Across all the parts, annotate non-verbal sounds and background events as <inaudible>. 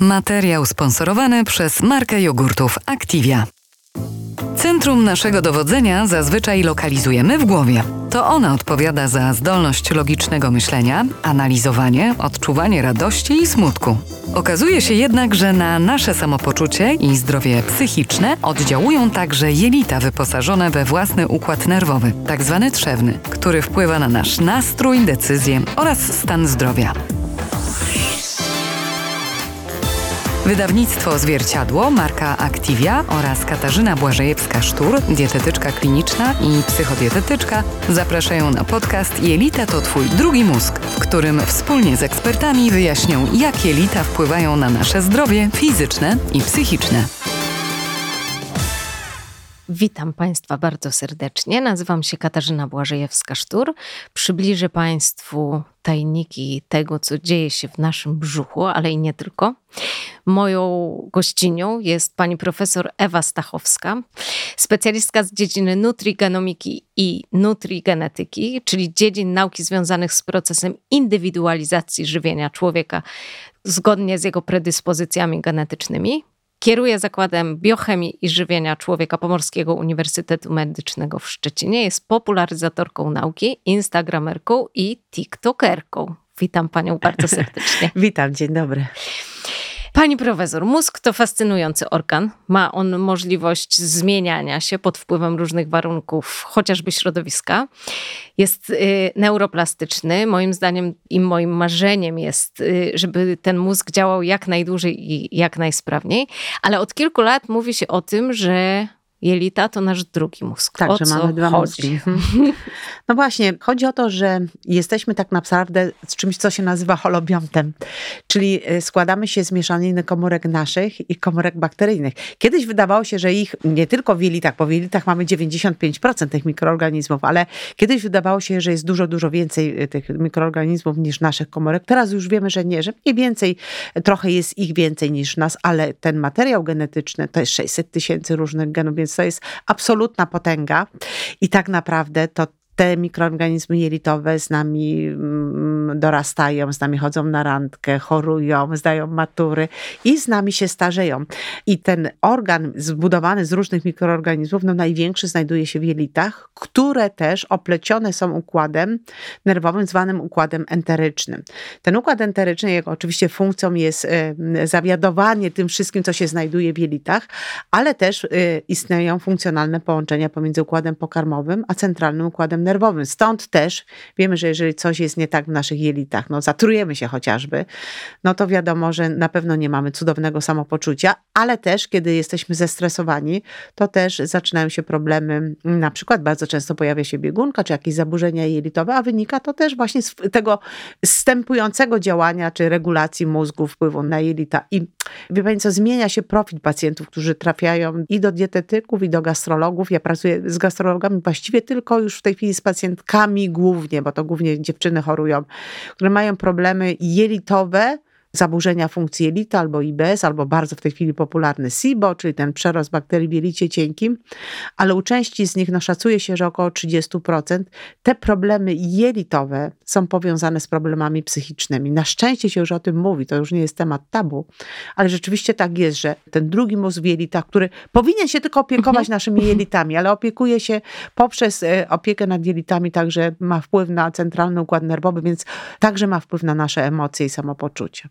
Materiał sponsorowany przez markę jogurtów Activia. Centrum naszego dowodzenia zazwyczaj lokalizujemy w głowie. To ona odpowiada za zdolność logicznego myślenia, analizowanie, odczuwanie radości i smutku. Okazuje się jednak, że na nasze samopoczucie i zdrowie psychiczne oddziałują także jelita wyposażone we własny układ nerwowy, tzw. Tak trzewny, który wpływa na nasz nastrój, decyzje oraz stan zdrowia. Wydawnictwo Zwierciadło, marka Activia oraz Katarzyna Błażejewska-Sztur, dietetyczka kliniczna i psychodietetyczka zapraszają na podcast Jelita to Twój drugi mózg, w którym wspólnie z ekspertami wyjaśnią, jak jelita wpływają na nasze zdrowie fizyczne i psychiczne. Witam Państwa bardzo serdecznie. Nazywam się Katarzyna Błażejewska-Sztur. Przybliżę Państwu tajniki tego, co dzieje się w naszym brzuchu, ale i nie tylko. Moją gościnią jest pani profesor Ewa Stachowska, specjalistka z dziedziny nutrigenomiki i nutrigenetyki, czyli dziedzin nauki związanych z procesem indywidualizacji żywienia człowieka zgodnie z jego predyspozycjami genetycznymi. Kieruje Zakładem Biochemii i Żywienia Człowieka Pomorskiego Uniwersytetu Medycznego w Szczecinie. Jest popularyzatorką nauki, instagramerką i tiktokerką. Witam panią bardzo serdecznie. <laughs> Witam, dzień dobry. Pani profesor, mózg to fascynujący organ. Ma on możliwość zmieniania się pod wpływem różnych warunków, chociażby środowiska. Jest y, neuroplastyczny. Moim zdaniem i moim marzeniem jest, y, żeby ten mózg działał jak najdłużej i jak najsprawniej. Ale od kilku lat mówi się o tym, że jelita to nasz drugi mózg. Tak, o że mamy dwa chodzi? mózgi. <laughs> No właśnie, chodzi o to, że jesteśmy tak naprawdę z czymś, co się nazywa holobiontem, czyli y, składamy się z mieszaniny komórek naszych i komórek bakteryjnych. Kiedyś wydawało się, że ich nie tylko w jelitach, bo w jelitach mamy 95% tych mikroorganizmów, ale kiedyś wydawało się, że jest dużo, dużo więcej y, tych mikroorganizmów niż naszych komórek. Teraz już wiemy, że nie, że mniej więcej, trochę jest ich więcej niż nas, ale ten materiał genetyczny to jest 600 tysięcy różnych genów, więc więc to jest absolutna potęga. I tak naprawdę to te mikroorganizmy jelitowe z nami mm, dorastają, z nami chodzą na randkę, chorują, zdają matury i z nami się starzeją. I ten organ zbudowany z różnych mikroorganizmów, no największy znajduje się w jelitach, które też oplecione są układem nerwowym zwanym układem enterycznym. Ten układ enteryczny, jego oczywiście funkcją jest zawiadowanie tym wszystkim, co się znajduje w jelitach, ale też y, istnieją funkcjonalne połączenia pomiędzy układem pokarmowym a centralnym układem nerwowym nerwowym. Stąd też wiemy, że jeżeli coś jest nie tak w naszych jelitach, no zatrujemy się chociażby, no to wiadomo, że na pewno nie mamy cudownego samopoczucia, ale też kiedy jesteśmy zestresowani, to też zaczynają się problemy, na przykład bardzo często pojawia się biegunka, czy jakieś zaburzenia jelitowe, a wynika to też właśnie z tego stępującego działania, czy regulacji mózgu, wpływu na jelita. I wie Pani co, zmienia się profil pacjentów, którzy trafiają i do dietetyków, i do gastrologów. Ja pracuję z gastrologami właściwie tylko już w tej chwili z pacjentkami głównie, bo to głównie dziewczyny chorują, które mają problemy jelitowe, zaburzenia funkcji jelita albo IBS, albo bardzo w tej chwili popularny SIBO, czyli ten przerost bakterii w jelicie cienkim, ale u części z nich no, szacuje się, że około 30% te problemy jelitowe są powiązane z problemami psychicznymi. Na szczęście się już o tym mówi, to już nie jest temat tabu, ale rzeczywiście tak jest, że ten drugi mózg w jelitach, który powinien się tylko opiekować mhm. naszymi jelitami, ale opiekuje się poprzez e, opiekę nad jelitami, także ma wpływ na centralny układ nerwowy, więc także ma wpływ na nasze emocje i samopoczucie.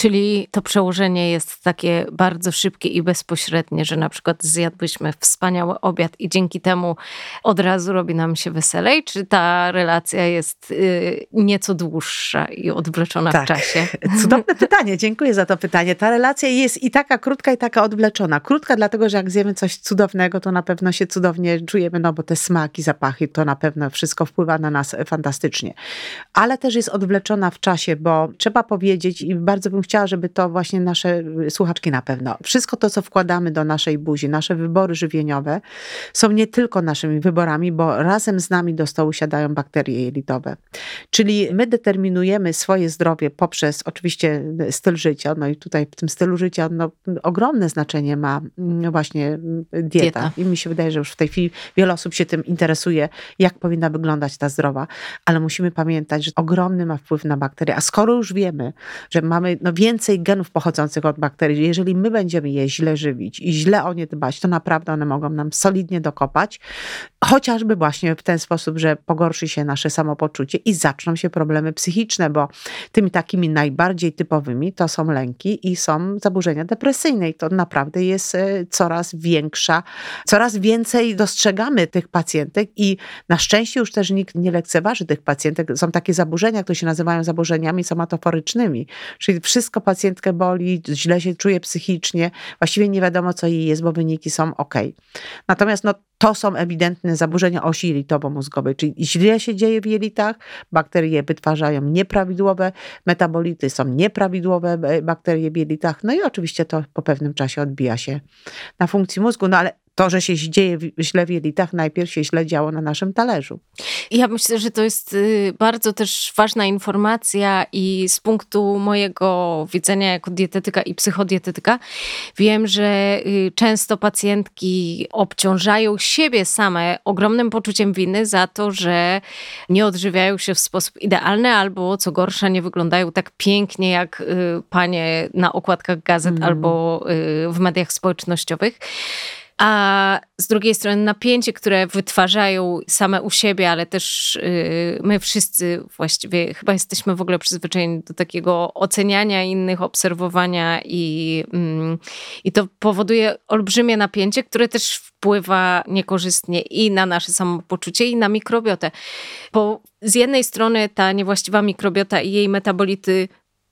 Czyli to przełożenie jest takie bardzo szybkie i bezpośrednie, że na przykład zjadłyśmy wspaniały obiad i dzięki temu od razu robi nam się weselej? Czy ta relacja jest y, nieco dłuższa i odwleczona tak. w czasie? <laughs> Cudowne pytanie, dziękuję za to pytanie. Ta relacja jest i taka krótka, i taka odwleczona. Krótka dlatego, że jak zjemy coś cudownego, to na pewno się cudownie czujemy, no bo te smaki, zapachy, to na pewno wszystko wpływa na nas fantastycznie. Ale też jest odwleczona w czasie, bo trzeba powiedzieć i bardzo bym chciała, żeby to właśnie nasze y, słuchaczki na pewno, wszystko to, co wkładamy do naszej buzi, nasze wybory żywieniowe są nie tylko naszymi wyborami, bo razem z nami do stołu siadają bakterie jelitowe. Czyli my determinujemy swoje zdrowie poprzez oczywiście styl życia, no i tutaj w tym stylu życia no, ogromne znaczenie ma mm, właśnie mm, dieta. dieta. I mi się wydaje, że już w tej chwili wiele osób się tym interesuje, jak powinna wyglądać ta zdrowa, ale musimy pamiętać, że ogromny ma wpływ na bakterie. A skoro już wiemy, że mamy no, no więcej genów pochodzących od bakterii. Jeżeli my będziemy je źle żywić i źle o nie dbać, to naprawdę one mogą nam solidnie dokopać, chociażby właśnie w ten sposób, że pogorszy się nasze samopoczucie i zaczną się problemy psychiczne, bo tymi takimi najbardziej typowymi to są lęki i są zaburzenia depresyjne i to naprawdę jest e, coraz większa, coraz więcej dostrzegamy tych pacjentek i na szczęście już też nikt nie lekceważy tych pacjentek. Są takie zaburzenia, które się nazywają zaburzeniami somatoforycznymi, czyli wszystko pacjentkę boli, źle się czuje psychicznie, właściwie nie wiadomo co jej jest, bo wyniki są ok. Natomiast no, to są ewidentne zaburzenia osi jelitowo-mózgowej, czyli źle się dzieje w jelitach, bakterie wytwarzają nieprawidłowe metabolity, są nieprawidłowe e, bakterie w jelitach, no i oczywiście to po pewnym czasie odbija się na funkcji mózgu, no ale to, że się dzieje źle w jelitach, najpierw się źle działo na naszym talerzu. Ja myślę, że to jest y, bardzo też ważna informacja i z punktu mojego widzenia jako dietetyka i psychodietetyka wiem, że y, często pacjentki obciążają siebie same ogromnym poczuciem winy za to, że nie odżywiają się w sposób idealny albo co gorsza nie wyglądają tak pięknie jak y, panie na okładkach gazet mm. albo w mediach społecznościowych a z drugiej strony napięcie, które wytwarzają same u siebie, ale też yy, my wszyscy właściwie chyba jesteśmy w ogóle przyzwyczajeni do takiego oceniania innych, obserwowania i, yy, i to powoduje olbrzymie napięcie, które też wpływa niekorzystnie i na nasze samopoczucie, i na mikrobiotę. Bo z jednej strony ta niewłaściwa mikrobiota i jej metabolity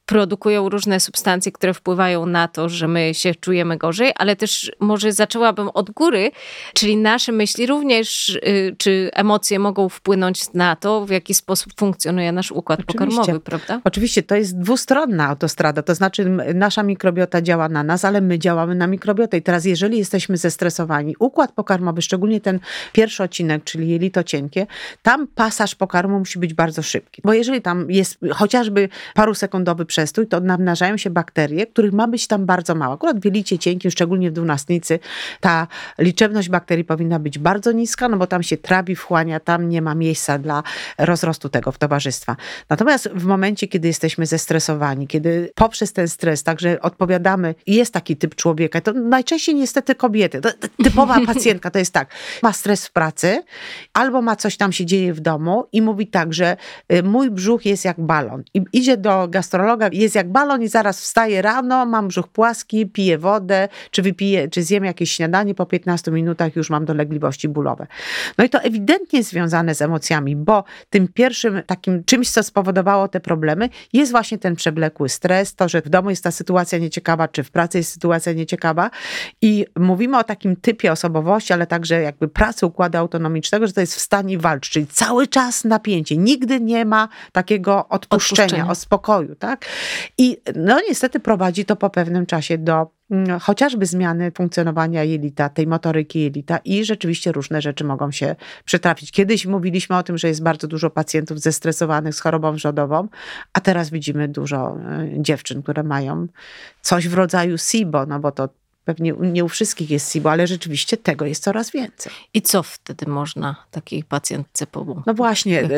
produkują różne substancje, które wpływają na to, że my się czujemy gorzej, ale też może zaczęłabym od góry, czyli nasze myśli również, y, czy emocje mogą wpłynąć na to, w jaki sposób funkcjonuje nasz układ Oczywiście. pokarmowy, prawda? Oczywiście, to jest dwustronna autostrada, to znaczy nasza mikrobiota działa na nas, ale my działamy na mikrobiotę i teraz jeżeli jesteśmy zestresowani, układ pokarmowy, szczególnie ten pierwszy odcinek, czyli jelito cienkie, tam pasaż pokarmu musi być bardzo szybki, bo jeżeli tam jest chociażby parusekundowy przestój, to namnażają się bakterie, których ma być tam bardzo mało. Akurat w jelicie cienkim, szczególnie w dwunastnicy, ta liczebność bakterii powinna być bardzo niska, no bo tam się trawi, wchłania, tam nie ma miejsca dla rozrostu tego w towarzystwa. Natomiast w momencie, kiedy jesteśmy zestresowani, kiedy poprzez ten stres także odpowiadamy, jest taki typ człowieka, to najczęściej niestety kobiety, to, typowa <laughs> pacjentka to jest tak, ma stres w pracy, albo ma coś tam się dzieje w domu i mówi tak, że y, mój brzuch jest jak balon i idzie do gastrologa jest jak balon i zaraz wstaję rano, mam brzuch płaski, piję wodę, czy wypiję, czy zjem jakieś śniadanie, po 15 minutach już mam dolegliwości bólowe. No i to ewidentnie związane z emocjami, bo tym pierwszym takim czymś, co spowodowało te problemy, jest właśnie ten przewlekły stres, to, że w domu jest ta sytuacja nieciekawa, czy w pracy jest sytuacja nieciekawa i mówimy o takim typie osobowości, ale także jakby pracy układu autonomicznego, że to jest w stanie walczyć, czyli cały czas napięcie, nigdy nie ma takiego odpuszczenia, odpuszczenia. o spokoju, tak? I no niestety prowadzi to po pewnym czasie do mm, chociażby zmiany funkcjonowania jelita, tej motoryki jelita i rzeczywiście różne rzeczy mogą się przytrafić. Kiedyś mówiliśmy o tym, że jest bardzo dużo pacjentów zestresowanych z chorobą wrzodową, a teraz widzimy dużo e, dziewczyn, które mają coś w rodzaju SIBO, no bo to Pewnie nie u wszystkich jest SIBO, ale rzeczywiście tego jest coraz więcej. I co wtedy można takiej pacjentce pomóc? No właśnie, e,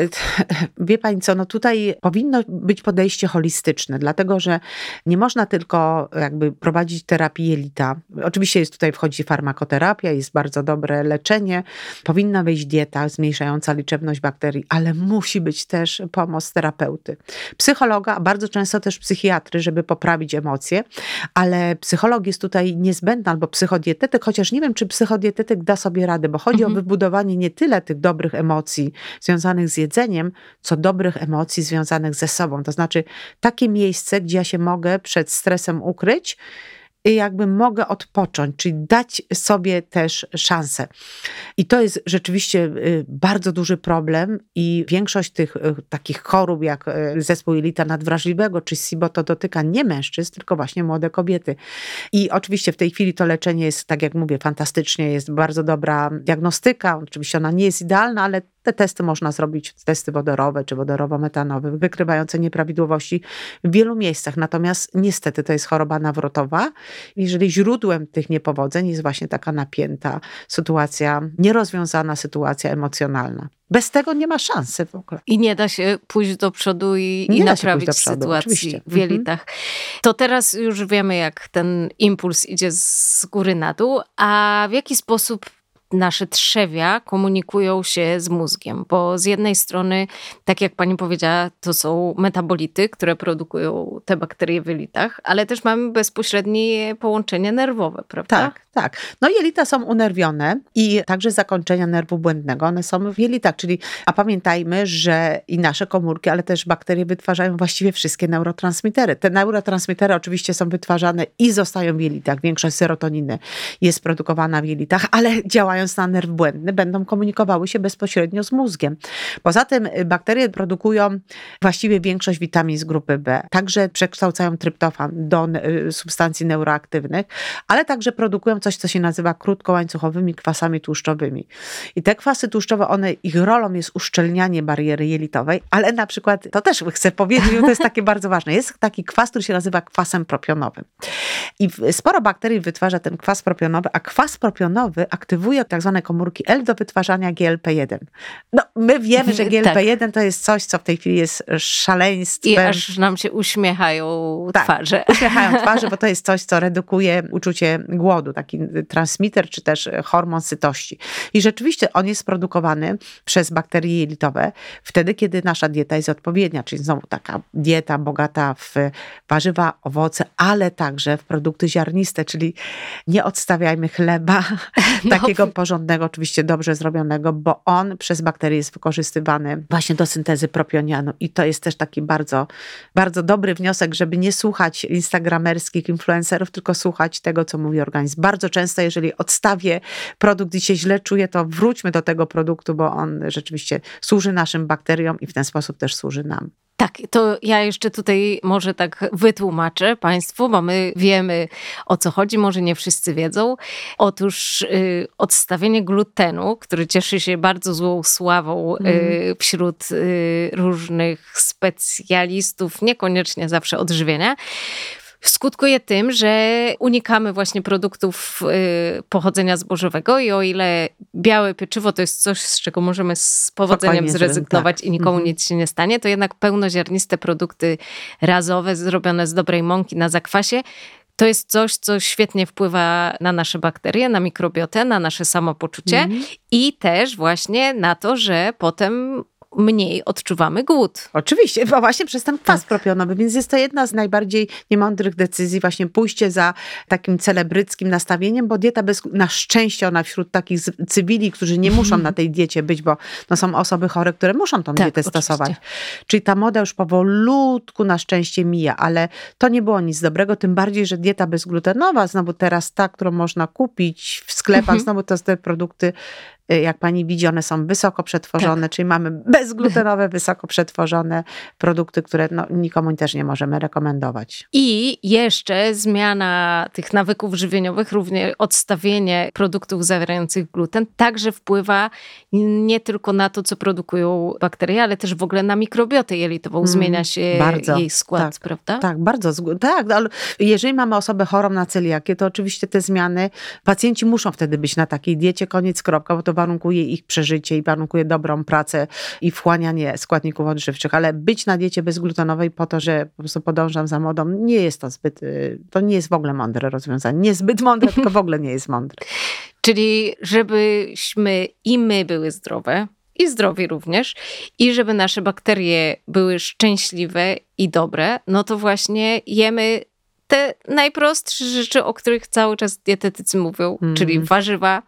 <laughs> wie pani co, no tutaj powinno być podejście holistyczne, dlatego że nie można tylko jakby prowadzić terapii jelita. Oczywiście jest tutaj wchodzi farmakoterapia, jest bardzo dobre leczenie, powinna być dieta zmniejszająca liczebność bakterii, ale musi być też pomoc terapeuty. Psychologa, bardzo często też psychiatry, żeby poprawić emocje, ale psycholog jest tutaj niezbędny niezbędna, albo psychodietetyk, chociaż nie wiem, czy psychodietetyk da sobie radę, bo chodzi mhm. o wybudowanie nie tyle tych dobrych emocji związanych z jedzeniem, co dobrych emocji związanych ze sobą. To znaczy takie miejsce, gdzie ja się mogę przed stresem ukryć, jakby mogę odpocząć, czyli dać sobie też szansę. I to jest rzeczywiście y, bardzo duży problem i większość tych y, takich chorób, jak y, zespół jelita nadwrażliwego czy SIBO, to dotyka nie mężczyzn, tylko właśnie młode kobiety. I oczywiście w tej chwili to leczenie jest, tak jak mówię, fantastycznie, jest bardzo dobra diagnostyka. Oczywiście ona nie jest idealna, ale Te testy można zrobić, testy wodorowe czy wodorowo-metanowe, wykrywające nieprawidłowości w wielu miejscach. Natomiast niestety to jest choroba nawrotowa. Jeżeli źródłem tych niepowodzeń jest właśnie taka napięta sytuacja, nierozwiązana sytuacja emocjonalna. Bez tego nie ma szansy w ogóle. I nie da się pójść do przodu i, Nie i naprawić przodu, sytuacji oczywiście. w jelitach. To teraz już wiemy, jak ten impuls idzie z góry na dół, a w jaki sposób nasze trzewia komunikują się z mózgiem, bo z jednej strony, tak jak pani powiedziała, to są metabolity, które produkują te bakterie w jelitach, ale też mamy bezpośrednie połączenie nerwowe, prawda? Tak, tak. No jelita są unerwione i także zakończenia nerwu błędnego, one są w jelitach, czyli a pamiętajmy, że i nasze komórki, ale też bakterie wytwarzają właściwie wszystkie neurotransmitery. Te neurotransmitery oczywiście są wytwarzane i zostają w jelitach. Większość serotoniny jest produkowana w jelitach, ale działając na nerw błędny będą komunikowały się bezpośrednio z mózgiem. Poza tym y, bakterie produkują właściwie większość witamin z grupy B. Także przekształcają tryptofan do y, substancji neuroaktywnych, ale także produkują coś, co się nazywa krótkołańcuchowymi kwasami tłuszczowymi. I te kwasy tłuszczowe, one, ich rolą jest uszczelnianie bariery jelitowej, ale na przykład, to też chcę powiedzieć, bo to jest takie <laughs> bardzo ważne, jest taki kwas, który się nazywa kwasem propionowym. I sporo bakterii wytwarza ten kwas propionowy, a kwas propionowy aktywuje tak zwane komórki L do wytwarzania GLP-1. No, my wiemy, że <laughs> Tak. GLP-1 to jest coś, co w tej chwili jest szaleństwem. I aż nam się uśmiechają Tak. twarze. Uśmiechają twarze, bo to jest coś, co redukuje uczucie głodu, taki transmitter czy też hormon sytości. I rzeczywiście on jest produkowany przez bakterie jelitowe wtedy, kiedy nasza dieta jest odpowiednia, czyli znowu taka dieta bogata w warzywa, owoce, ale także w produkty ziarniste, czyli nie odstawiajmy chleba <laughs> takiego porządnego, oczywiście dobrze zrobionego, bo on przez bakterie jest wykorzystywany właśnie do syntezy propionianu i to jest też taki bardzo, bardzo dobry wniosek, żeby nie słuchać instagramerskich influencerów, tylko słuchać tego, co mówi organizm. Bardzo często, jeżeli odstawię produkt i się źle czuję, to wróćmy do tego produktu, bo on rzeczywiście służy naszym bakteriom i w ten sposób też służy nam. Tak, to ja jeszcze tutaj może tak wytłumaczę Państwu, bo my wiemy o co chodzi, może nie wszyscy wiedzą. Otóż y, odstawienie glutenu, który cieszy się bardzo złą sławą y, wśród y, różnych specjalistów, niekoniecznie zawsze odżywienia, skutkuje tym, że unikamy właśnie produktów y, pochodzenia zbożowego i o ile białe pieczywo to jest coś, z czego możemy z powodzeniem Spokojnie, zrezygnować tak. i nikomu Mhm. nic się nie stanie, to jednak pełnoziarniste produkty razowe, zrobione z dobrej mąki na zakwasie, to jest coś, co świetnie wpływa na nasze bakterie, na mikrobiotę, na nasze samopoczucie Mhm. i też właśnie na to, że potem mniej odczuwamy głód. Oczywiście, bo właśnie przez ten kwas propionowy, więc jest to jedna z najbardziej niemądrych decyzji, właśnie pójście za takim celebryckim nastawieniem, bo dieta bez, na szczęście ona wśród takich cywili, którzy nie muszą na tej diecie być, bo no są osoby chore, które muszą tą Tak, dietę oczywiście. stosować. Czyli ta moda już powolutku na szczęście mija, ale to nie było nic dobrego, tym bardziej, że dieta bezglutenowa, znowu teraz ta, którą można kupić w sklepach, Mhm. znowu to te produkty jak pani widzi, one są wysoko przetworzone, Tak. czyli mamy bezglutenowe, wysoko przetworzone produkty, które no, nikomu też nie możemy rekomendować. I jeszcze zmiana tych nawyków żywieniowych, również odstawienie produktów zawierających gluten, także wpływa nie tylko na to, co produkują bakterie, ale też w ogóle na mikrobiotę jelitową. Mm, Zmienia się bardzo, jej skład, tak. prawda? Tak, bardzo. Tak, ale jeżeli mamy osobę chorą na celiakię, to oczywiście te zmiany, pacjenci muszą wtedy być na takiej diecie, koniec, kropka, bo to warunkuje ich przeżycie i warunkuje dobrą pracę i wchłanianie składników odżywczych, ale być na diecie bezglutenowej po to, że po prostu podążam za modą, nie jest to zbyt, y, to nie jest w ogóle mądre rozwiązanie. Nie zbyt mądre, tylko w ogóle nie jest mądre. <laughs> Czyli żebyśmy i my były zdrowe, i zdrowi również, i żeby nasze bakterie były szczęśliwe i dobre, no to właśnie jemy te najprostsze rzeczy, o których cały czas dietetycy mówią, Mhm. czyli warzywa,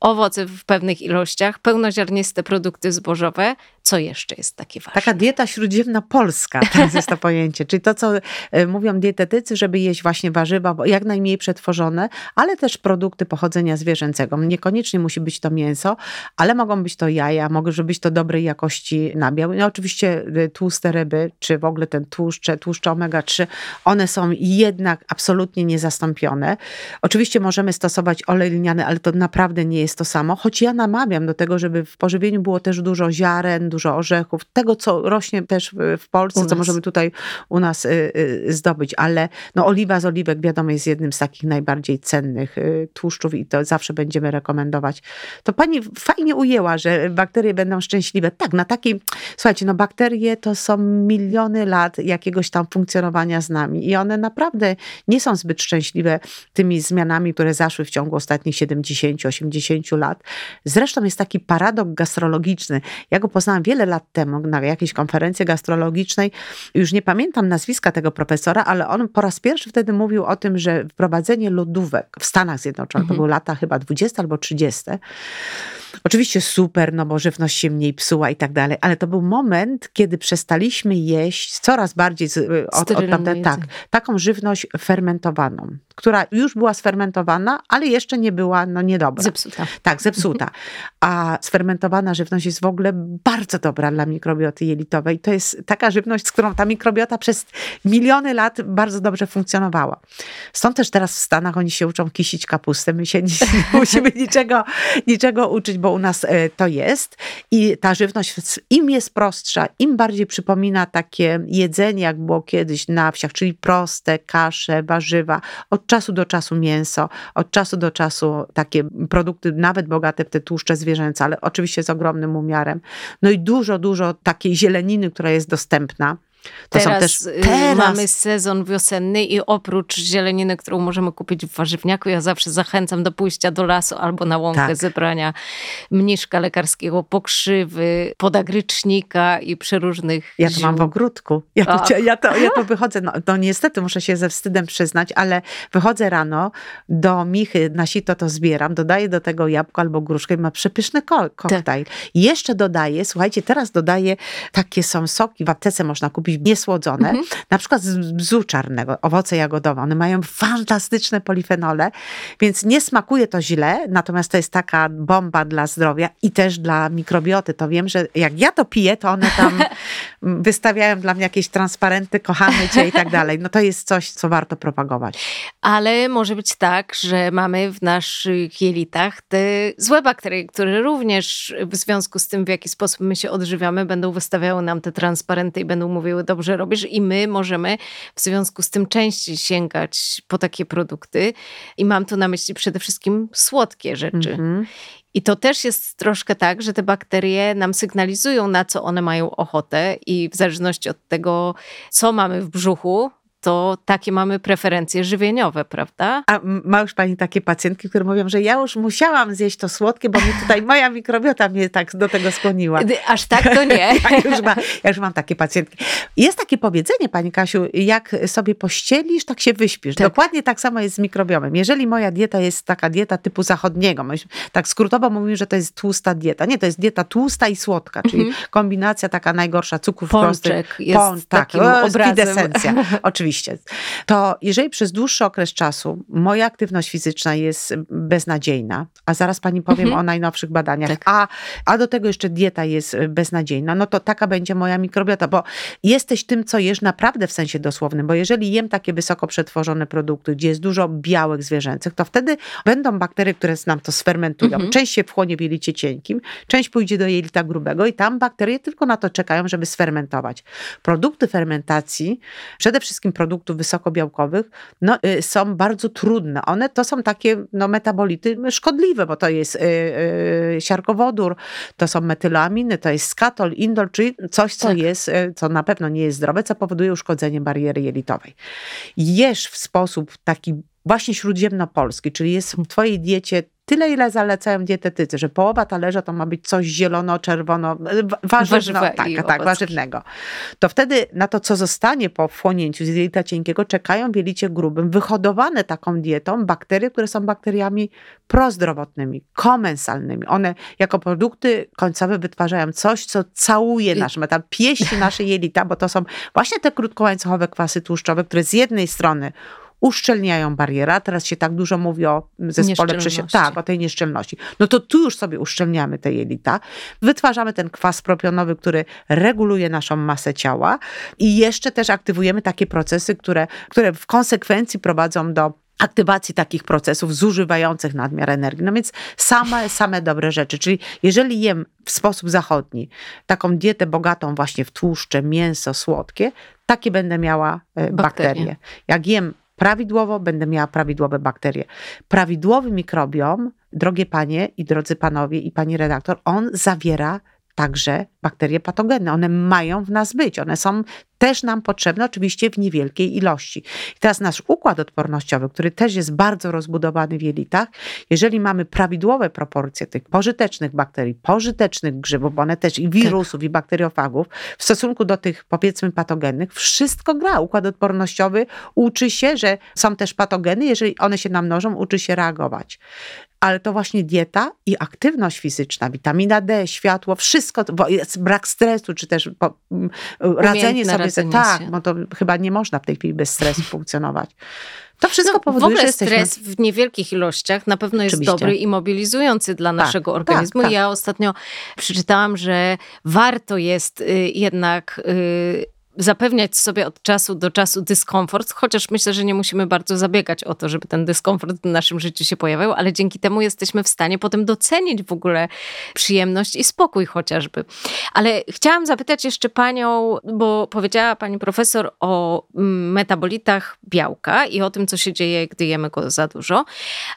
owoce w pewnych ilościach, pełnoziarniste produkty zbożowe, Co jeszcze jest takie ważne? Taka dieta śródziemna polska, to jest to pojęcie. Czyli to, co e, mówią dietetycy, żeby jeść właśnie warzywa, jak najmniej przetworzone, ale też produkty pochodzenia zwierzęcego. Niekoniecznie musi być to mięso, ale mogą być to jaja, może być to dobrej jakości nabiał. No oczywiście e, tłuste ryby, czy w ogóle ten tłuszcze, tłuszcze omega-3, one są jednak absolutnie niezastąpione. Oczywiście możemy stosować olej lniany, ale to naprawdę nie jest to samo, choć ja namawiam do tego, żeby w pożywieniu było też dużo ziaren, dużo orzechów, tego, co rośnie też w Polsce, co możemy tutaj u nas y, y, zdobyć, ale no, oliwa z oliwek wiadomo jest jednym z takich najbardziej cennych y, tłuszczów i to zawsze będziemy rekomendować. To pani fajnie ujęła, że bakterie będą szczęśliwe. Tak, na takiej, słuchajcie, no bakterie to są miliony lat jakiegoś tam funkcjonowania z nami i one naprawdę nie są zbyt szczęśliwe tymi zmianami, które zaszły w ciągu ostatnich 70-80 lat. Zresztą jest taki paradoks gastrologiczny. Ja go poznałam wiele lat temu na jakiejś konferencji gastrologicznej. Już nie pamiętam nazwiska tego profesora, ale on po raz pierwszy wtedy mówił o tym, że wprowadzenie lodówek w Stanach Zjednoczonych, mhm. to były lata chyba 20 albo 30, Oczywiście super, no bo żywność się mniej psuła i tak dalej, ale to był moment, kiedy przestaliśmy jeść coraz bardziej z, od, od tamte, tak, taką żywność fermentowaną, która już była sfermentowana, ale jeszcze nie była no, niedobra. Zepsuta. Tak, zepsuta. A sfermentowana żywność jest w ogóle bardzo dobra dla mikrobioty jelitowej. To jest taka żywność, z którą ta mikrobiota przez miliony lat bardzo dobrze funkcjonowała. Stąd też teraz w Stanach oni się uczą kisić kapustę. My się nie, nie <laughs> musimy niczego, niczego uczyć, bo u nas e, to jest. I ta żywność im jest prostsza, im bardziej przypomina takie jedzenie, jak było kiedyś na wsiach, czyli proste, kasze, warzywa, od czasu do czasu mięso, od czasu do czasu takie produkty, nawet bogate w te tłuszcze zwierzęce, ale oczywiście z ogromnym umiarem. No i dużo, dużo takiej zieleniny, która jest dostępna. To teraz, też, y, teraz mamy sezon wiosenny i oprócz zieleniny, którą możemy kupić w warzywniaku, ja zawsze zachęcam do pójścia do lasu albo na łąkę, tak. zebrania mniszka lekarskiego, pokrzywy, podagrycznika i przeróżnych Ja to mam w ogródku. Ja to, ja to, ja to wychodzę, no, no niestety muszę się ze wstydem przyznać, ale wychodzę rano do michy, na sito to zbieram, dodaję do tego jabłko albo gruszkę i ma przepyszny koktajl. Tak. Jeszcze dodaję, słuchajcie, teraz dodaję, takie są soki, w aptece można kupić niesłodzone, mhm. na przykład z bzu czarnego, owoce jagodowe. One mają fantastyczne polifenole, więc nie smakuje to źle, natomiast to jest taka bomba dla zdrowia i też dla mikrobioty. To wiem, że jak ja to piję, to one tam <laughs> wystawiają dla mnie jakieś transparenty, kochamy cię i tak dalej. No to jest coś, co warto propagować. Ale może być tak, że mamy w naszych jelitach te złe bakterie, które również w związku z tym, w jaki sposób my się odżywiamy, będą wystawiały nam te transparenty i będą mówiły, dobrze robisz i my możemy w związku z tym częściej sięgać po takie produkty. I mam tu na myśli przede wszystkim słodkie rzeczy. -hmm. I to też jest troszkę tak, że te bakterie nam sygnalizują, na co one mają ochotę, i w zależności od tego, co mamy w brzuchu, to takie mamy preferencje żywieniowe, prawda? A ma już pani takie pacjentki, które mówią, że ja już musiałam zjeść to słodkie, bo mi tutaj <laughs> moja mikrobiota mnie tak do tego skłoniła. Aż tak to nie. <laughs> ja, już ma, ja już mam takie pacjentki. Jest takie powiedzenie, pani Kasiu, jak sobie pościelisz, tak się wyśpisz. Tak. Dokładnie tak samo jest z mikrobiomem. Jeżeli moja dieta jest taka dieta typu zachodniego, tak skrótowo mówimy, że to jest tłusta dieta. Nie, to jest dieta tłusta i słodka, czyli mhm. kombinacja taka najgorsza cukrów Pączek prostych. jest Pącz, tak, takim obrazem. <laughs> Oczywiście oczywiście, to jeżeli przez dłuższy okres czasu moja aktywność fizyczna jest beznadziejna, a zaraz pani powiem mhm. o najnowszych badaniach, tak. a, a do tego jeszcze dieta jest beznadziejna, no to taka będzie moja mikrobiota, bo jesteś tym, co jesz naprawdę w sensie dosłownym, bo jeżeli jem takie wysoko przetworzone produkty, gdzie jest dużo białek zwierzęcych, to wtedy będą bakterie, które nam to sfermentują. Mhm. Część się wchłonie w jelicie cienkim, część pójdzie do jelita grubego i tam bakterie tylko na to czekają, żeby sfermentować. Produkty fermentacji, przede wszystkim produktów wysokobiałkowych no, y, są bardzo trudne. One to są takie no, metabolity szkodliwe, bo to jest y, y, siarkowodór, to są metyloaminy, to jest skatol, indol, czyli coś, co tak. jest, y, co na pewno nie jest zdrowe, co powoduje uszkodzenie bariery jelitowej. Jesz w sposób taki właśnie śródziemnopolski, czyli jest w twojej diecie tyle, ile zalecają dietetycy, że połowa talerza to ma być coś zielono-czerwono, warzywno, Warzywa tak, tak, warzywnego. To wtedy na to, co zostanie po wchłonięciu z jelita cienkiego, czekają w jelicie grubym, wyhodowane taką dietą bakterie, które są bakteriami prozdrowotnymi, komensalnymi. One jako produkty końcowe wytwarzają coś, co całuje I- nasz metal, pieści nasze jelita, bo to są właśnie te krótkołańcuchowe kwasy tłuszczowe, które z jednej strony uszczelniają barierę, a teraz się tak dużo mówi o zespole przesi- Nieszczelności. tak, o tej nieszczelności. No to tu już sobie uszczelniamy te jelita, wytwarzamy ten kwas propionowy, który reguluje naszą masę ciała i jeszcze też aktywujemy takie procesy, które, które w konsekwencji prowadzą do aktywacji takich procesów zużywających nadmiar energii. No więc same, same dobre rzeczy. Czyli jeżeli jem w sposób zachodni taką dietę bogatą właśnie w tłuszcze, mięso, słodkie, takie będę miała e, Bakterie. bakterie. Jak jem prawidłowo, będę miała prawidłowe bakterie. Prawidłowy mikrobiom, drogie panie i drodzy panowie i pani redaktor, on zawiera także bakterie patogenne. One mają w nas być. One są też nam potrzebne, oczywiście w niewielkiej ilości. I teraz nasz układ odpornościowy, który też jest bardzo rozbudowany w jelitach, jeżeli mamy prawidłowe proporcje tych pożytecznych bakterii, pożytecznych grzybów, bo one też i wirusów, i bakteriofagów, w stosunku do tych powiedzmy patogennych, wszystko gra. Układ odpornościowy uczy się, że są też patogeny, jeżeli one się namnożą, uczy się reagować. Ale to właśnie dieta i aktywność fizyczna, witamina D, światło, wszystko, bo jest brak stresu, czy też po, m, radzenie sobie. radzenie tak, bo to chyba nie można w tej chwili bez stresu <laughs> funkcjonować. To wszystko No, w powoduje, ogóle że jesteśmy... stres w niewielkich ilościach na pewno jest Oczywiście. dobry i mobilizujący dla naszego tak, organizmu. tak. Ja ostatnio przeczytałam, że warto jest y, jednak y, zapewniać sobie od czasu do czasu dyskomfort, chociaż myślę, że nie musimy bardzo zabiegać o to, żeby ten dyskomfort w naszym życiu się pojawiał, ale dzięki temu jesteśmy w stanie potem docenić w ogóle przyjemność i spokój chociażby. Ale chciałam zapytać jeszcze panią, bo powiedziała pani profesor o mm, metabolitach białka i o tym, co się dzieje, gdy jemy go za dużo,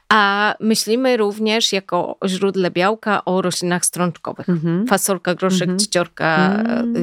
a myślimy również jako o źródle białka o roślinach strączkowych. Mhm. Fasolka, groszek, Mhm. Mm.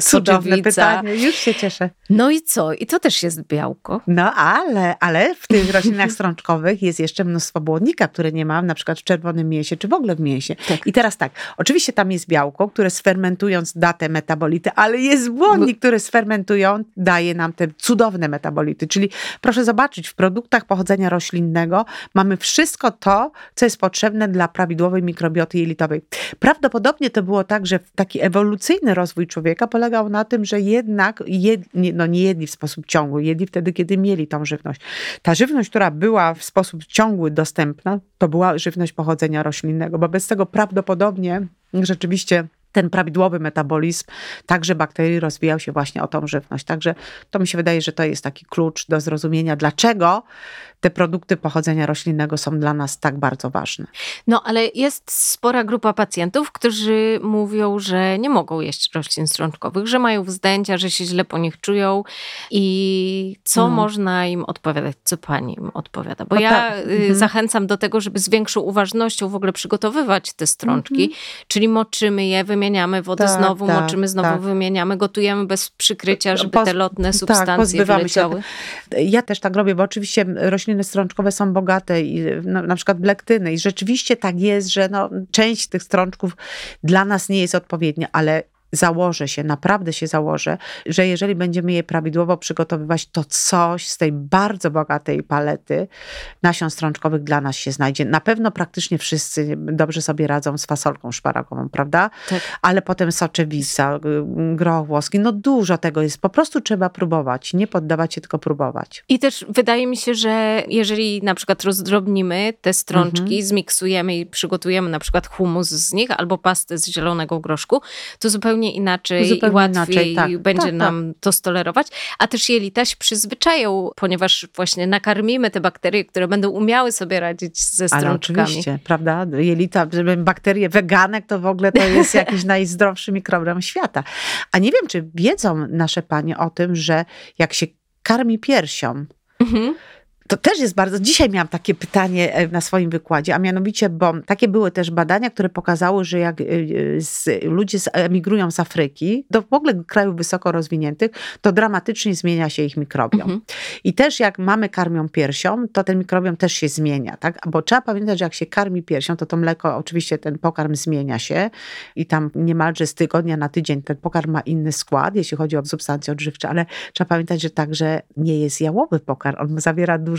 Cudowne pytanie, już się cieszę. No i co? I to też jest białko. No ale, ale w tych roślinach <laughs> strączkowych jest jeszcze mnóstwo błonnika, które nie ma na przykład w czerwonym mięsie, czy w ogóle w mięsie. Tak. I teraz tak, oczywiście tam jest białko, które sfermentując da te metabolity, ale jest błonnik, który sfermentując daje nam te cudowne metabolity. Czyli proszę zobaczyć, w produktach pochodzenia roślinnego mamy wszystko to, co jest potrzebne dla prawidłowej mikrobioty jelitowej. Prawdopodobnie to było tak, że taki ewolucyjny rozwój człowieka polegał na tym, że jednak, no nie jedli w sposób ciągły, jedli wtedy, kiedy mieli tą żywność. Ta żywność, która była w sposób ciągły dostępna, to była żywność pochodzenia roślinnego, bo bez tego prawdopodobnie rzeczywiście ten prawidłowy metabolizm także bakterii rozwijał się właśnie o tą żywność. Także to mi się wydaje, że to jest taki klucz do zrozumienia, dlaczego te produkty pochodzenia roślinnego są dla nas tak bardzo ważne. No ale jest spora grupa pacjentów, którzy mówią, że nie mogą jeść roślin strączkowych, że mają wzdęcia, że się źle po nich czują i co No. można im odpowiadać, co pani im odpowiada. Bo No ja tak, y, mhm. zachęcam do tego, żeby z większą uważnością w ogóle przygotowywać te strączki, czyli moczymy je, wymieniamy wodę Tak, znowu, tak, moczymy znowu, tak. wymieniamy, gotujemy bez przykrycia, żeby Poz- te lotne tak, substancje się wyleciały. Ja też tak robię, bo oczywiście rośliny strączkowe są bogate i no, na przykład w lektyny i rzeczywiście tak jest, że no, część tych strączków dla nas nie jest odpowiednia, ale założę się, naprawdę się założę, że jeżeli będziemy je prawidłowo przygotowywać, to coś z tej bardzo bogatej palety nasion strączkowych dla nas się znajdzie. Na pewno praktycznie wszyscy dobrze sobie radzą z fasolką szparagową, prawda? Tak. Ale potem soczewica, groch włoski, no dużo tego jest. Po prostu trzeba próbować, nie poddawać się, tylko próbować. I też wydaje mi się, że jeżeli na przykład rozdrobnimy te strączki, Mhm. zmiksujemy i przygotujemy na przykład humus z nich albo pastę z zielonego groszku, to zupełnie inaczej Zupełnie i łatwiej inaczej, tak. będzie Tak, tak. nam to stolerować. A też jelita się przyzwyczają, ponieważ właśnie nakarmimy te bakterie, które będą umiały sobie radzić ze Ale strączkami. oczywiście, prawda? Jelita, żeby bakterie weganek, to w ogóle to jest <laughs> jakiś najzdrowszy mikrobiom świata. A nie wiem, czy wiedzą nasze panie o tym, że jak się karmi piersią, Mhm. To też jest bardzo. Dzisiaj miałam takie pytanie e, na swoim wykładzie, a mianowicie, bo takie były też badania, które pokazały, że jak e, z, ludzie emigrują z Afryki do w ogóle krajów wysoko rozwiniętych, to dramatycznie zmienia się ich mikrobiom. Mhm. I też jak mamy karmią piersią, to ten mikrobiom też się zmienia, tak? Bo trzeba pamiętać, że jak się karmi piersią, to to mleko, oczywiście ten pokarm zmienia się i tam niemalże z tygodnia na tydzień ten pokarm ma inny skład, jeśli chodzi o substancje odżywcze, ale trzeba pamiętać, że także nie jest jałowy pokarm. On zawiera dużo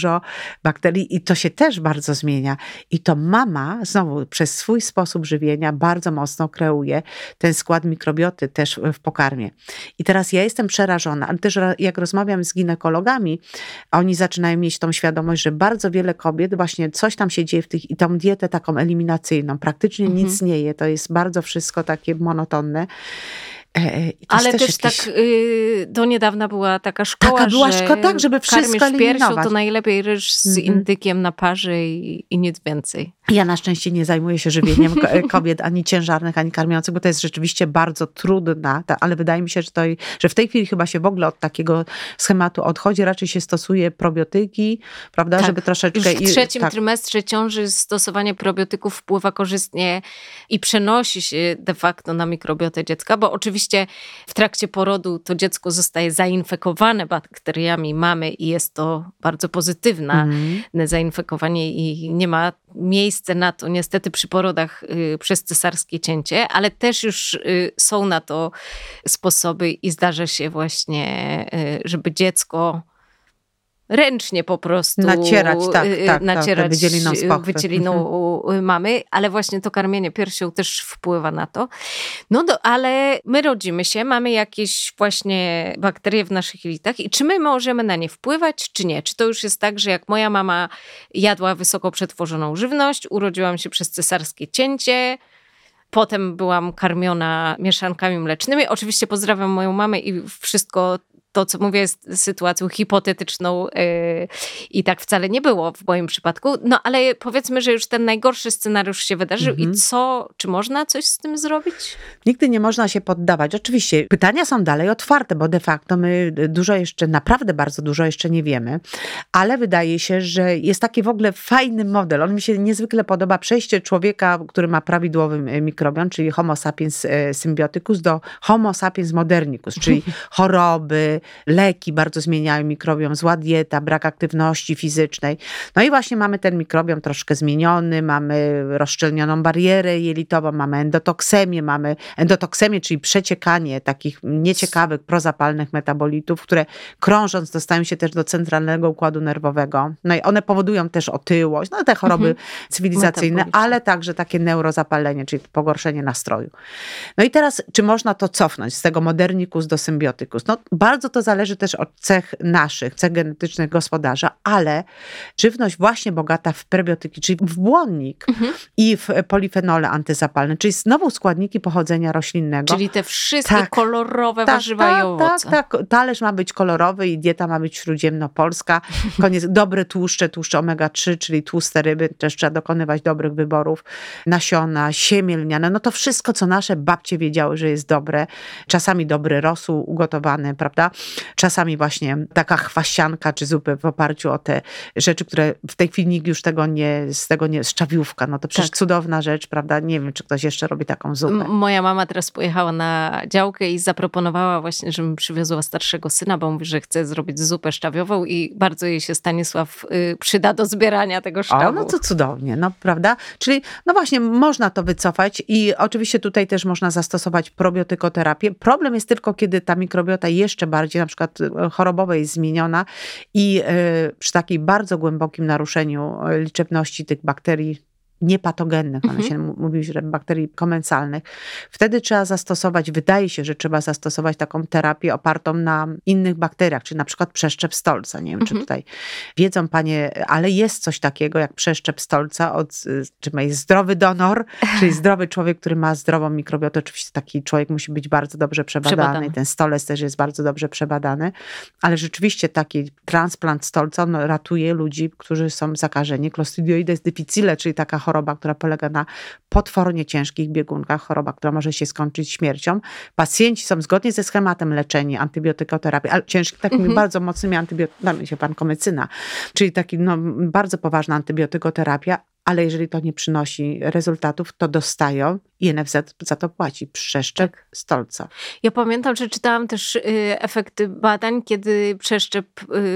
bakterii i to się też bardzo zmienia. I to mama znowu przez swój sposób żywienia bardzo mocno kreuje ten skład mikrobioty też w pokarmie. I teraz ja jestem przerażona, ale też jak rozmawiam z ginekologami, oni zaczynają mieć tą świadomość, że bardzo wiele kobiet właśnie coś tam się dzieje w tych i tą dietę taką eliminacyjną, praktycznie mhm. nic nie je, to jest bardzo wszystko takie monotonne. E, e, Ale też, też jakiś... tak y, do niedawna była taka szkoła, taka była szkoła, tak, żeby wszystko piersią, to najlepiej ryż z -hmm. indykiem na parze i, i, nic więcej. Ja na szczęście nie zajmuję się żywieniem kobiet ani ciężarnych, ani karmiących, bo to jest rzeczywiście bardzo trudne, ale wydaje mi się, że, to, że w tej chwili chyba się w ogóle od takiego schematu odchodzi, raczej się stosuje probiotyki, prawda, tak. żeby troszeczkę... Już w trzecim tak. trymestrze ciąży stosowanie probiotyków wpływa korzystnie i przenosi się de facto na mikrobiotę dziecka, bo oczywiście oczywiście w trakcie porodu to dziecko zostaje zainfekowane bakteriami mamy i jest to bardzo pozytywne mm. zainfekowanie i nie ma miejsca na to niestety przy porodach y, przez cesarskie cięcie, ale też już y, są na to sposoby i zdarza się właśnie, y, żeby dziecko ręcznie po prostu nacierać, tak, tak, tak nacierać tak, wydzieliną z wydzieliną mhm. mamy, ale właśnie to karmienie piersią też wpływa na to. No do, ale my rodzimy się, mamy jakieś właśnie bakterie w naszych jelitach i czy my możemy na nie wpływać, czy nie? Czy to już jest tak, że jak moja mama jadła wysoko przetworzoną żywność, urodziłam się przez cesarskie cięcie, Potem byłam karmiona mieszankami mlecznymi. Oczywiście pozdrawiam moją mamę i wszystko to, co mówię, jest sytuacją hipotetyczną yy, i tak wcale nie było w moim przypadku. No ale powiedzmy, że już ten najgorszy scenariusz się wydarzył mhm. i co, czy można coś z tym zrobić? Nigdy nie można się poddawać. Oczywiście pytania są dalej otwarte, bo de facto my dużo jeszcze, naprawdę bardzo dużo jeszcze nie wiemy, ale wydaje się, że jest taki w ogóle fajny model. On mi się niezwykle podoba. Przejście człowieka, który ma prawidłowy e, mikrobiom, czyli homo sapiens e, symbioticus do homo sapiens modernicus, czyli <laughs> choroby, leki bardzo zmieniają mikrobiom, zła dieta, brak aktywności fizycznej. No i właśnie mamy ten mikrobiom troszkę zmieniony, mamy rozszczelnioną barierę jelitową, mamy endotoksemię, mamy endotoksemię, czyli przeciekanie takich nieciekawych, prozapalnych metabolitów, które krążąc dostają się też do centralnego układu nerwowego. No i one powodują też otyłość, no te choroby mhm. cywilizacyjne, ale także takie neurozapalenie, czyli pogorszenie nastroju. No i teraz, czy można to cofnąć z tego modernikus do symbiotykus? No bardzo to zależy też od cech naszych, cech genetycznych gospodarza, ale żywność właśnie bogata w prebiotyki, czyli w błonnik mhm. i w polifenole antyzapalne, czyli znowu składniki pochodzenia roślinnego. Czyli te wszystkie tak, kolorowe tak, warzywa tak, i owoce. Tak, tak. Talerz ma być kolorowy i dieta ma być śródziemnopolska. <laughs> Koniec. Dobre tłuszcze, tłuszcze omega-3, czyli tłuste ryby. Też trzeba dokonywać dobrych wyborów. Nasiona, siemię lniane. No to wszystko, co nasze babcie wiedziały, że jest dobre. Czasami dobry rosół ugotowany, prawda? Czasami właśnie taka chwaścianka czy zupy w oparciu o te rzeczy, które w tej chwili nikt już tego nie, z tego nie, szczawiówka, no to przecież tak. cudowna rzecz, prawda? Nie wiem, czy ktoś jeszcze robi taką zupę. M moja mama teraz pojechała na działkę i zaproponowała właśnie, żebym przywiozła starszego syna, bo mówi, że chce zrobić zupę szczawiową i bardzo jej się Stanisław y, przyda do zbierania tego szczawu. O, no to cudownie, no prawda? Czyli no właśnie można to wycofać i oczywiście tutaj też można zastosować probiotykoterapię. Problem jest tylko, kiedy ta mikrobiota jeszcze bardziej na przykład e, chorobowej jest zmieniona i e, przy takim bardzo głębokim naruszeniu e, liczebności tych bakterii niepatogennych, one mhm. się mówi, że bakterii komensalnych. Wtedy trzeba zastosować, wydaje się, że trzeba zastosować taką terapię opartą na innych bakteriach, czyli na przykład przeszczep stolca. Nie wiem, czy mhm. tutaj wiedzą panie, ale jest coś takiego jak przeszczep stolca, od, czy jest zdrowy donor, <laughs> czyli zdrowy człowiek, który ma zdrową mikrobiotę. Oczywiście taki człowiek musi być bardzo dobrze przebadany. przebadany. Ten stolec też jest bardzo dobrze przebadany, ale rzeczywiście taki transplant stolca ratuje ludzi, którzy są zakażeni Clostridioides difficile, czyli taka choroba choroba, która polega na potwornie ciężkich biegunkach, choroba, która może się skończyć śmiercią. Pacjenci są zgodnie ze schematem leczeni, antybiotykoterapii, ale ciężki, takimi mhm. bardzo mocnymi antybiotykami, się pan komecyna, czyli taki no, bardzo poważna antybiotykoterapia, ale jeżeli to nie przynosi rezultatów, to dostają i NFZ za to płaci. Przeszczep tak. stolca. Ja pamiętam, że czytałam też y, efekty badań, kiedy przeszczep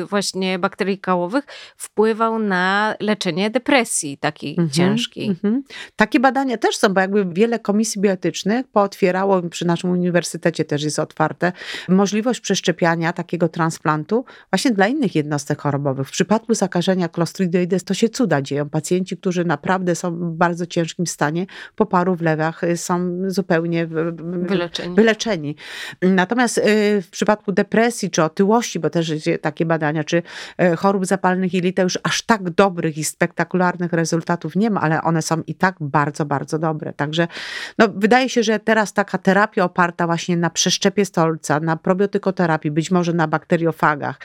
y, właśnie bakterii kałowych wpływał na leczenie depresji takiej mhm, ciężkiej. Mhm. Takie badania też są, bo jakby wiele komisji bioetycznych pootwierało, przy naszym uniwersytecie też jest otwarte, możliwość przeszczepiania takiego transplantu właśnie dla innych jednostek chorobowych. W przypadku zakażenia Clostridoides to się cuda dzieją. Pacjenci, którzy naprawdę są w bardzo ciężkim stanie, po paru wlewach Y, są zupełnie wyleczeni. wyleczeni. Natomiast y, w przypadku depresji czy otyłości, bo też takie badania, czy y, chorób zapalnych jelita już aż tak dobrych i spektakularnych rezultatów nie ma, ale one są i tak bardzo, bardzo dobre. Także no, wydaje się, że teraz taka terapia oparta właśnie na przeszczepie stolca, na probiotykoterapii, być może na bakteriofagach,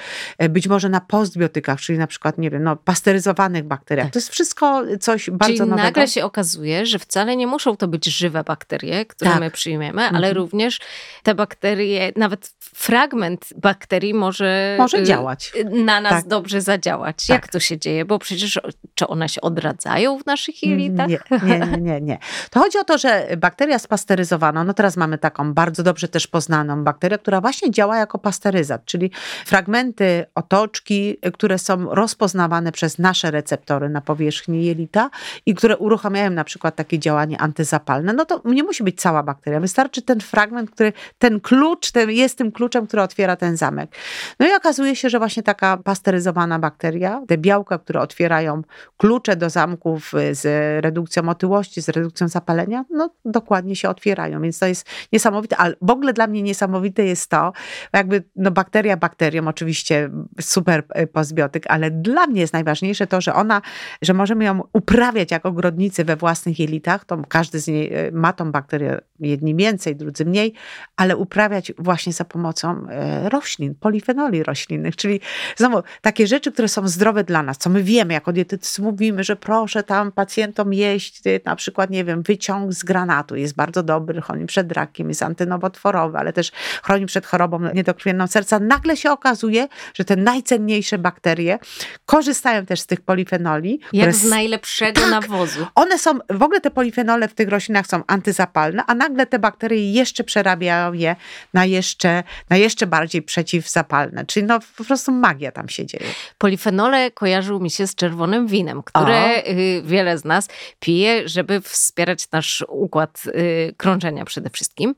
być może na postbiotykach, czyli na przykład, nie wiem, no, pasteryzowanych bakteriach. Tak. To jest wszystko coś bardzo czyli nowego. nagle się okazuje, że wcale nie muszą to być żywe bakterie, które tak. my przyjmiemy, ale mhm. również te bakterie, nawet fragment bakterii może, może y, działać. Na nas tak. dobrze zadziałać. Tak. Jak to się dzieje? Bo przecież czy one się odradzają w naszych jelitach? Nie, nie, nie, nie. To chodzi o to, że bakteria spasteryzowana, no teraz mamy taką bardzo dobrze też poznaną bakterię, która właśnie działa jako pasteryzat, czyli fragmenty otoczki, które są rozpoznawane przez nasze receptory na powierzchni jelita i które uruchamiają na przykład takie działanie antyzapalne no to nie musi być cała bakteria. Wystarczy ten fragment, który, ten klucz, ten, jest tym kluczem, który otwiera ten zamek. No i okazuje się, że właśnie taka pasteryzowana bakteria, te białka, które otwierają klucze do zamków z redukcją otyłości, z redukcją zapalenia, no dokładnie się otwierają. Więc to jest niesamowite, ale w ogóle dla mnie niesamowite jest to, jakby no bakteria bakterią, oczywiście super e, postbiotyk, ale dla mnie jest najważniejsze to, że ona, że możemy ją uprawiać jak ogrodnicy we własnych jelitach, to każdy z niej e, ma tą bakterię, jedni więcej, drudzy mniej, ale uprawiać właśnie za pomocą e, roślin, polifenoli roślinnych, czyli znowu takie rzeczy, które są zdrowe dla nas, co my wiemy, jako dietetycy mówimy, że proszę tam pacjentom jeść y, na przykład, nie wiem, wyciąg z granatu, jest bardzo dobry, chroni przed rakiem, jest antynowotworowy, ale też chroni przed chorobą niedokrwienną serca. Nagle się okazuje, że te najcenniejsze bakterie korzystają też z tych polifenoli. Jak z najlepszego tak, nawozu. One są, w ogóle te polifenole w tych roślinach są antyzapalne, a nagle te bakterie jeszcze przerabiają je na jeszcze, na jeszcze bardziej przeciwzapalne. Czyli no po prostu magia tam się dzieje. Polifenole kojarzył mi się z czerwonym winem, które o. Y, wiele z nas pije, żeby wspierać nasz układ y, krążenia przede wszystkim.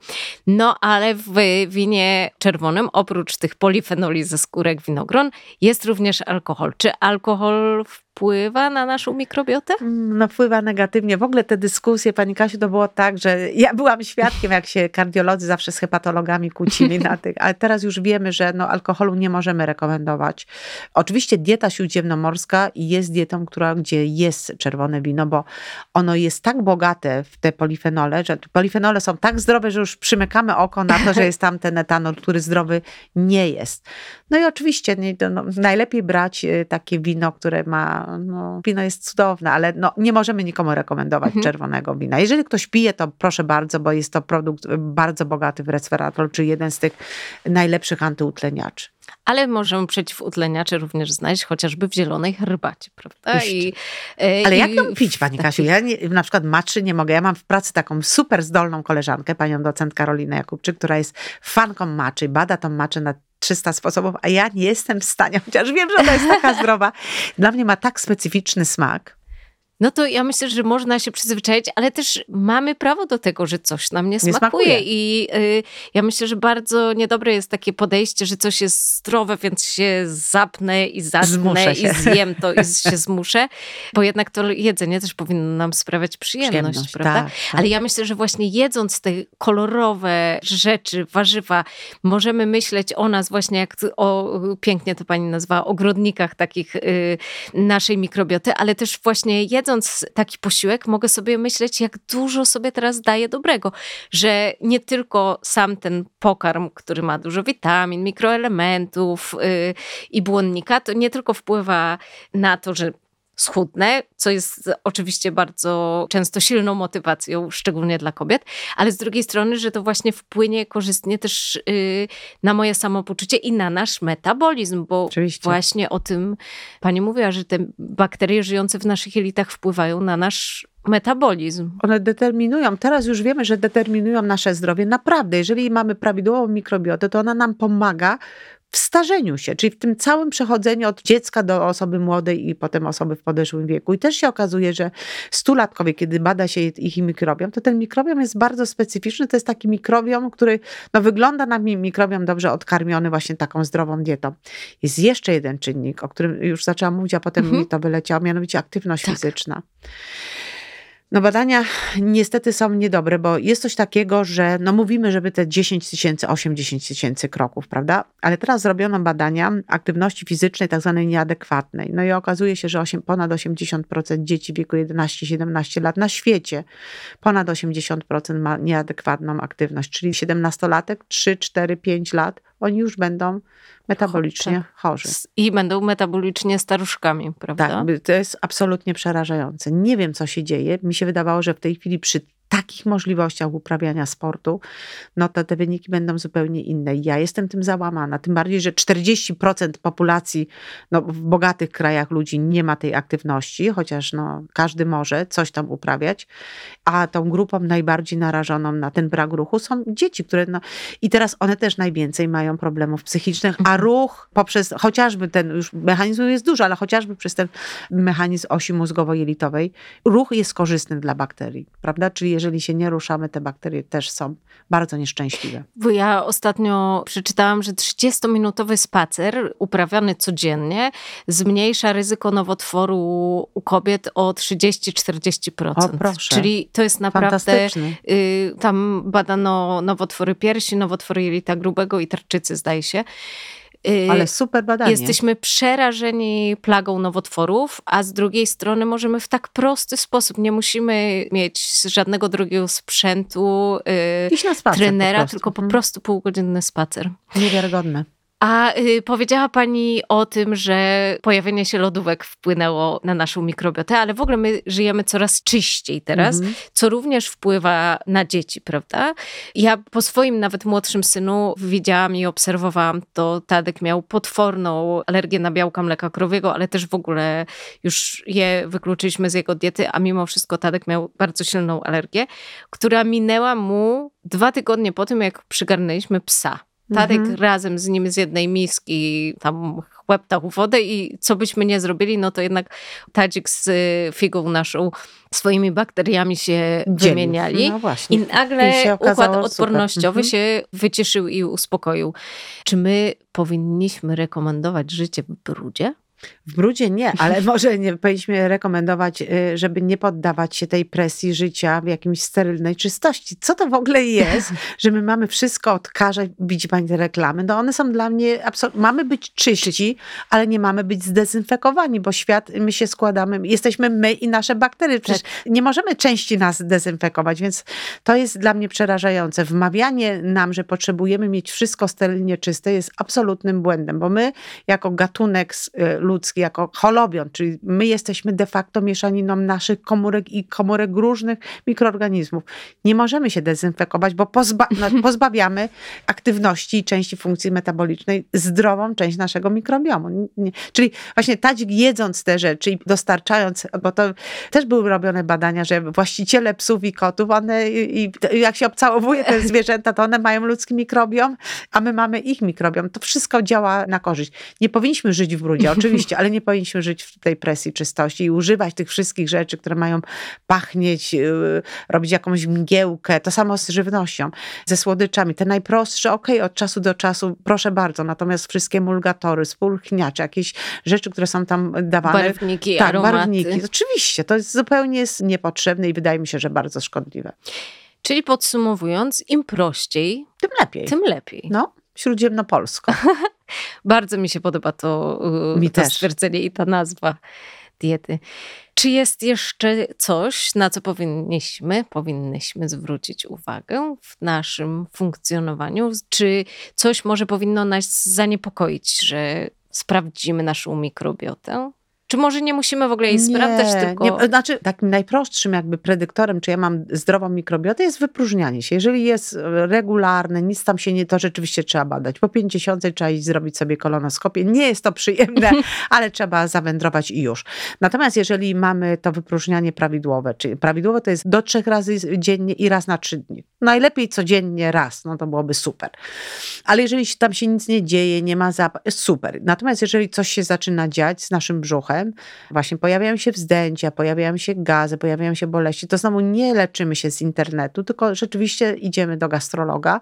No ale w winie czerwonym, oprócz tych polifenoli ze skórek winogron, jest również alkohol. Czy alkohol wpływa na naszą mikrobiotę? Mm, no wpływa negatywnie. W ogóle te dyskusje, Pani Kasiu, to było tak, że ja byłam świadkiem, jak się kardiolodzy zawsze z hepatologami kłócili na <laughs> tych, ale teraz już wiemy, że no, alkoholu nie możemy rekomendować. Oczywiście dieta śródziemnomorska jest dietą, która, gdzie jest czerwone wino, bo ono jest tak bogate w te polifenole, że polifenole są tak zdrowe, że już przymykamy oko na to, że jest tam ten etanol, który zdrowy nie jest. No i oczywiście no, najlepiej brać y, takie wino, które ma no, wino jest cudowne, ale no, nie możemy nikomu rekomendować mhm. czerwonego wina. Jeżeli ktoś pije, to proszę bardzo, bo jest to produkt bardzo bogaty w resveratrol, czyli jeden z tych najlepszych antyutleniaczy. Ale możemy przeciwutleniacze również znaleźć chociażby w zielonej herbacie, prawda? I, e, Ale i, jak ją pić, Pani Kasiu? Ja nie, na przykład matrzy nie mogę. Ja mam w pracy taką super zdolną koleżankę, panią docent Karolinę Jakubczyk, która jest fanką maczy, bada tą maczę na 300 sposobów, a ja nie jestem w stanie, <laughs> chociaż wiem, że ona jest taka zdrowa. Dla mnie ma tak specyficzny smak. No to ja myślę, że można się przyzwyczaić, ale też mamy prawo do tego, że coś nam nie, nie smakuje. smakuje. I y, ja myślę, że bardzo niedobre jest takie podejście, że coś jest zdrowe, więc się zapnę i zatnę i zjem to i <laughs> się zmuszę, bo jednak to jedzenie też powinno nam sprawiać przyjemność, przyjemność prawda? Tak, tak. Ale ja myślę, że właśnie jedząc te kolorowe rzeczy, warzywa, możemy myśleć o nas właśnie jak o, pięknie to pani nazwała, ogrodnikach takich y, naszej mikrobioty, ale też właśnie jedząc jedząc taki posiłek, mogę sobie myśleć, jak dużo sobie teraz daję dobrego, że nie tylko sam ten pokarm, który ma dużo witamin, mikroelementów yy, i błonnika, to nie tylko wpływa na to, że schudnę, co jest oczywiście bardzo często silną motywacją, szczególnie dla kobiet, ale z drugiej strony, że to właśnie wpłynie korzystnie też yy, na moje samopoczucie i na nasz metabolizm, bo Oczywiście. właśnie o tym pani mówiła, że te bakterie żyjące w naszych jelitach wpływają na nasz metabolizm. One determinują, teraz już wiemy, że determinują nasze zdrowie. Naprawdę, jeżeli mamy prawidłową mikrobiotę, to ona nam pomaga w starzeniu się, czyli w tym całym przechodzeniu od dziecka do osoby młodej i potem osoby w podeszłym wieku. I też się okazuje, że stulatkowie, kiedy bada się ich mikrobiom, to ten mikrobiom jest bardzo specyficzny. To jest taki mikrobiom, który no, wygląda na mikrobiom dobrze odkarmiony właśnie taką zdrową dietą. Jest jeszcze jeden czynnik, o którym już zaczęłam mówić, a potem Mhm. mi to wyleciało, mianowicie aktywność Tak. fizyczna. No badania niestety są niedobre, bo jest coś takiego, że no mówimy, żeby te 10 tysięcy, 8-10 tysięcy kroków, prawda? Ale teraz zrobiono badania aktywności fizycznej tak zwanej nieadekwatnej. No i okazuje się, że 8, ponad 80% dzieci w wieku 11-17 lat na świecie, ponad 80% ma nieadekwatną aktywność, czyli 17-latek, 3, 4, 5 lat, oni już będą metabolicznie chorzy. I będą metabolicznie staruszkami, prawda? Tak, to jest absolutnie przerażające. Nie wiem, co się dzieje. Mi się wydawało, że w tej chwili przy takich możliwościach uprawiania sportu, no to te wyniki będą zupełnie inne. Ja jestem tym załamana. Tym bardziej, że 40% populacji no, w bogatych krajach ludzi nie ma tej aktywności, chociaż no, każdy może coś tam uprawiać, a tą grupą najbardziej narażoną na ten brak ruchu są dzieci, które no, i teraz one też najwięcej mają problemów psychicznych, a ruch poprzez chociażby ten, już mechanizmów jest dużo, ale chociażby przez ten mechanizm osi mózgowo-jelitowej, ruch jest korzystny dla bakterii, prawda? Czyli jeżeli się nie ruszamy, te bakterie też są bardzo nieszczęśliwe. Bo ja ostatnio przeczytałam, że 30-minutowy spacer uprawiany codziennie zmniejsza ryzyko nowotworu u kobiet o 30-40%. O, proszę. Czyli to jest naprawdę. Y, tam badano nowotwory piersi, nowotwory jelita grubego i tarczycy, zdaje się. Y, Ale super badanie. Jesteśmy przerażeni plagą nowotworów, a z drugiej strony możemy w tak prosty sposób, nie musimy mieć żadnego drogiego sprzętu, y, Iść na spacer trenera, po tylko po Mhm. prostu półgodzinny spacer. Niewiarygodne. A y, powiedziała Pani o tym, że pojawienie się lodówek wpłynęło na naszą mikrobiotę, ale w ogóle my żyjemy coraz czyściej teraz, Mhm. co również wpływa na dzieci, prawda? Ja po swoim nawet młodszym synu widziałam i obserwowałam to. Tadek miał potworną alergię na białka mleka krowiego, ale też w ogóle już je wykluczyliśmy z jego diety, a mimo wszystko Tadek miał bardzo silną alergię, która minęła mu dwa tygodnie po tym, jak przygarnęliśmy psa. Tadek Mhm. razem z nim z jednej miski tam chłeptał wodę i co byśmy nie zrobili, no to jednak Tadzik z y, figą naszą swoimi bakteriami się Dzielił. wymieniali. No. I nagle I układ super. odpornościowy Mhm. się wycieszył i uspokoił. Czy my powinniśmy rekomendować życie w brudzie? W brudzie nie, ale <laughs> może nie powinniśmy rekomendować, y, żeby nie poddawać się tej presji życia w jakimś sterylnej czystości. Co to w ogóle jest, <laughs> że my mamy wszystko odkażać, bić pani te reklamy? No one są dla mnie, absol- mamy być czyści, ale nie mamy być zdezynfekowani, bo świat, my się składamy, jesteśmy my i nasze bakterie. Przecież nie możemy części nas dezynfekować, więc to jest dla mnie przerażające. Wmawianie nam, że potrzebujemy mieć wszystko sterylnie czyste jest absolutnym błędem, bo my jako gatunek y, ludzki, jako holobion, czyli my jesteśmy de facto mieszaniną naszych komórek i komórek różnych mikroorganizmów. Nie możemy się dezynfekować, bo pozba <laughs> no, pozbawiamy aktywności i części funkcji metabolicznej zdrową część naszego mikrobiomu. Nie- Czyli właśnie Tadzik jedząc te rzeczy i dostarczając, bo to też były robione badania, że właściciele psów i kotów, one i, i jak się obcałowuje te <laughs> zwierzęta, to one mają ludzki mikrobiom, a my mamy ich mikrobiom. To wszystko działa na korzyść. Nie powinniśmy żyć w brudzie, oczywiście, <laughs> ale nie powinniśmy żyć w tej presji czystości i używać tych wszystkich rzeczy, które mają pachnieć, yy, robić jakąś mgiełkę. To samo z żywnością, ze słodyczami. Te najprostsze, okej, od czasu do czasu, proszę bardzo, natomiast wszystkie mulgatory, spulchniacze, jakieś rzeczy, które są tam dawane. Barwniki, tak, aromaty. barwniki. Oczywiście, to jest zupełnie jest niepotrzebne i wydaje mi się, że bardzo szkodliwe. Czyli podsumowując, im prościej, Tym lepiej. tym lepiej. No, śródziemnopolsko. <laughs> Bardzo mi się podoba to, y, Mi to też. stwierdzenie i ta nazwa diety. Czy jest jeszcze coś, na co powinniśmy, powinnyśmy zwrócić uwagę w naszym funkcjonowaniu? Czy coś może powinno nas zaniepokoić, że sprawdzimy naszą mikrobiotę? Czy może nie musimy w ogóle jej sprawdzać, tylko... Nie, znaczy takim najprostszym jakby predyktorem, czy ja mam zdrową mikrobiotę, jest wypróżnianie się. Jeżeli jest regularne, nic tam się nie, to rzeczywiście trzeba badać. Po 50 trzeba iść zrobić sobie kolonoskopię. Nie jest to przyjemne, <laughs> ale trzeba zawędrować i już. Natomiast jeżeli mamy to wypróżnianie prawidłowe, czyli prawidłowe to jest do trzech razy dziennie i raz na trzy dni. Najlepiej codziennie raz, no to byłoby super. Ale jeżeli tam się nic nie dzieje, nie ma zapach, super. Natomiast jeżeli coś się zaczyna dziać z naszym brzuchem, właśnie pojawiają się wzdęcia, pojawiają się gazy, pojawiają się boleści, to znowu nie leczymy się z internetu, tylko rzeczywiście idziemy do gastrologa.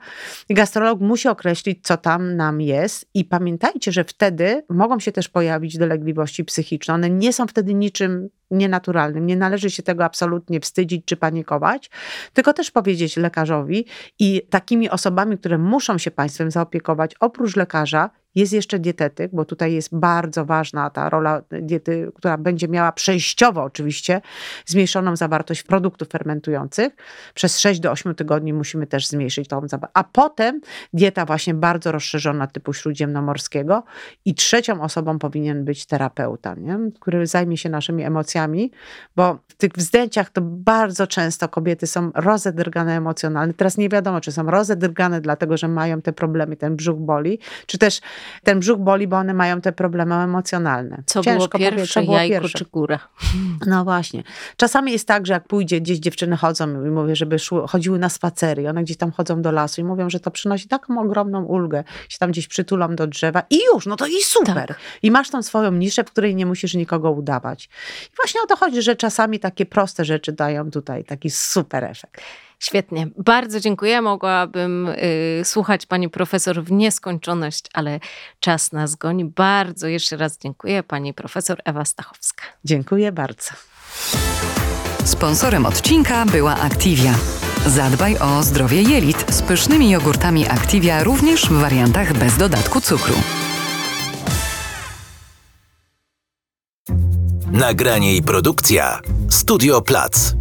I gastrolog musi określić, co tam nam jest i pamiętajcie, że wtedy mogą się też pojawić dolegliwości psychiczne. One nie są wtedy niczym nienaturalnym. Nie należy się tego absolutnie wstydzić czy panikować, tylko też powiedzieć lekarzowi i takimi osobami, które muszą się państwem zaopiekować, oprócz lekarza, jest jeszcze dietetyk, bo tutaj jest bardzo ważna ta rola diety, która będzie miała przejściowo oczywiście zmniejszoną zawartość produktów fermentujących. Przez 6 do 8 tygodni musimy też zmniejszyć tą zawartość. A potem dieta właśnie bardzo rozszerzona typu śródziemnomorskiego i trzecią osobą powinien być terapeuta, nie? który zajmie się naszymi emocjami, bo w tych wzdęciach to bardzo często kobiety są rozedrgane emocjonalnie. Teraz nie wiadomo, czy są rozedrgane dlatego, że mają te problemy, ten brzuch boli, czy też ten brzuch boli, bo one mają te problemy emocjonalne. Co Ciężko było pierwsze, było jajko pierwsze. czy góra? <laughs> No właśnie. Czasami jest tak, że jak pójdzie, gdzieś dziewczyny chodzą i mówię, żeby szły, chodziły na spacery i one gdzieś tam chodzą do lasu i mówią, że to przynosi taką ogromną ulgę. Się tam gdzieś przytulą do drzewa i już, no to i super. Tak. I masz tą swoją niszę, w której nie musisz nikogo udawać. I właśnie o to chodzi, że czasami takie proste rzeczy dają tutaj taki super efekt. Świetnie. Bardzo dziękuję. Mogłabym y, słuchać pani profesor w nieskończoność, ale czas nas goni. Bardzo jeszcze raz dziękuję pani profesor Ewa Stachowska. Dziękuję bardzo. Sponsorem odcinka była Activia. Zadbaj o zdrowie jelit z pysznymi jogurtami Activia również w wariantach bez dodatku cukru. Nagranie i produkcja Studio Plac.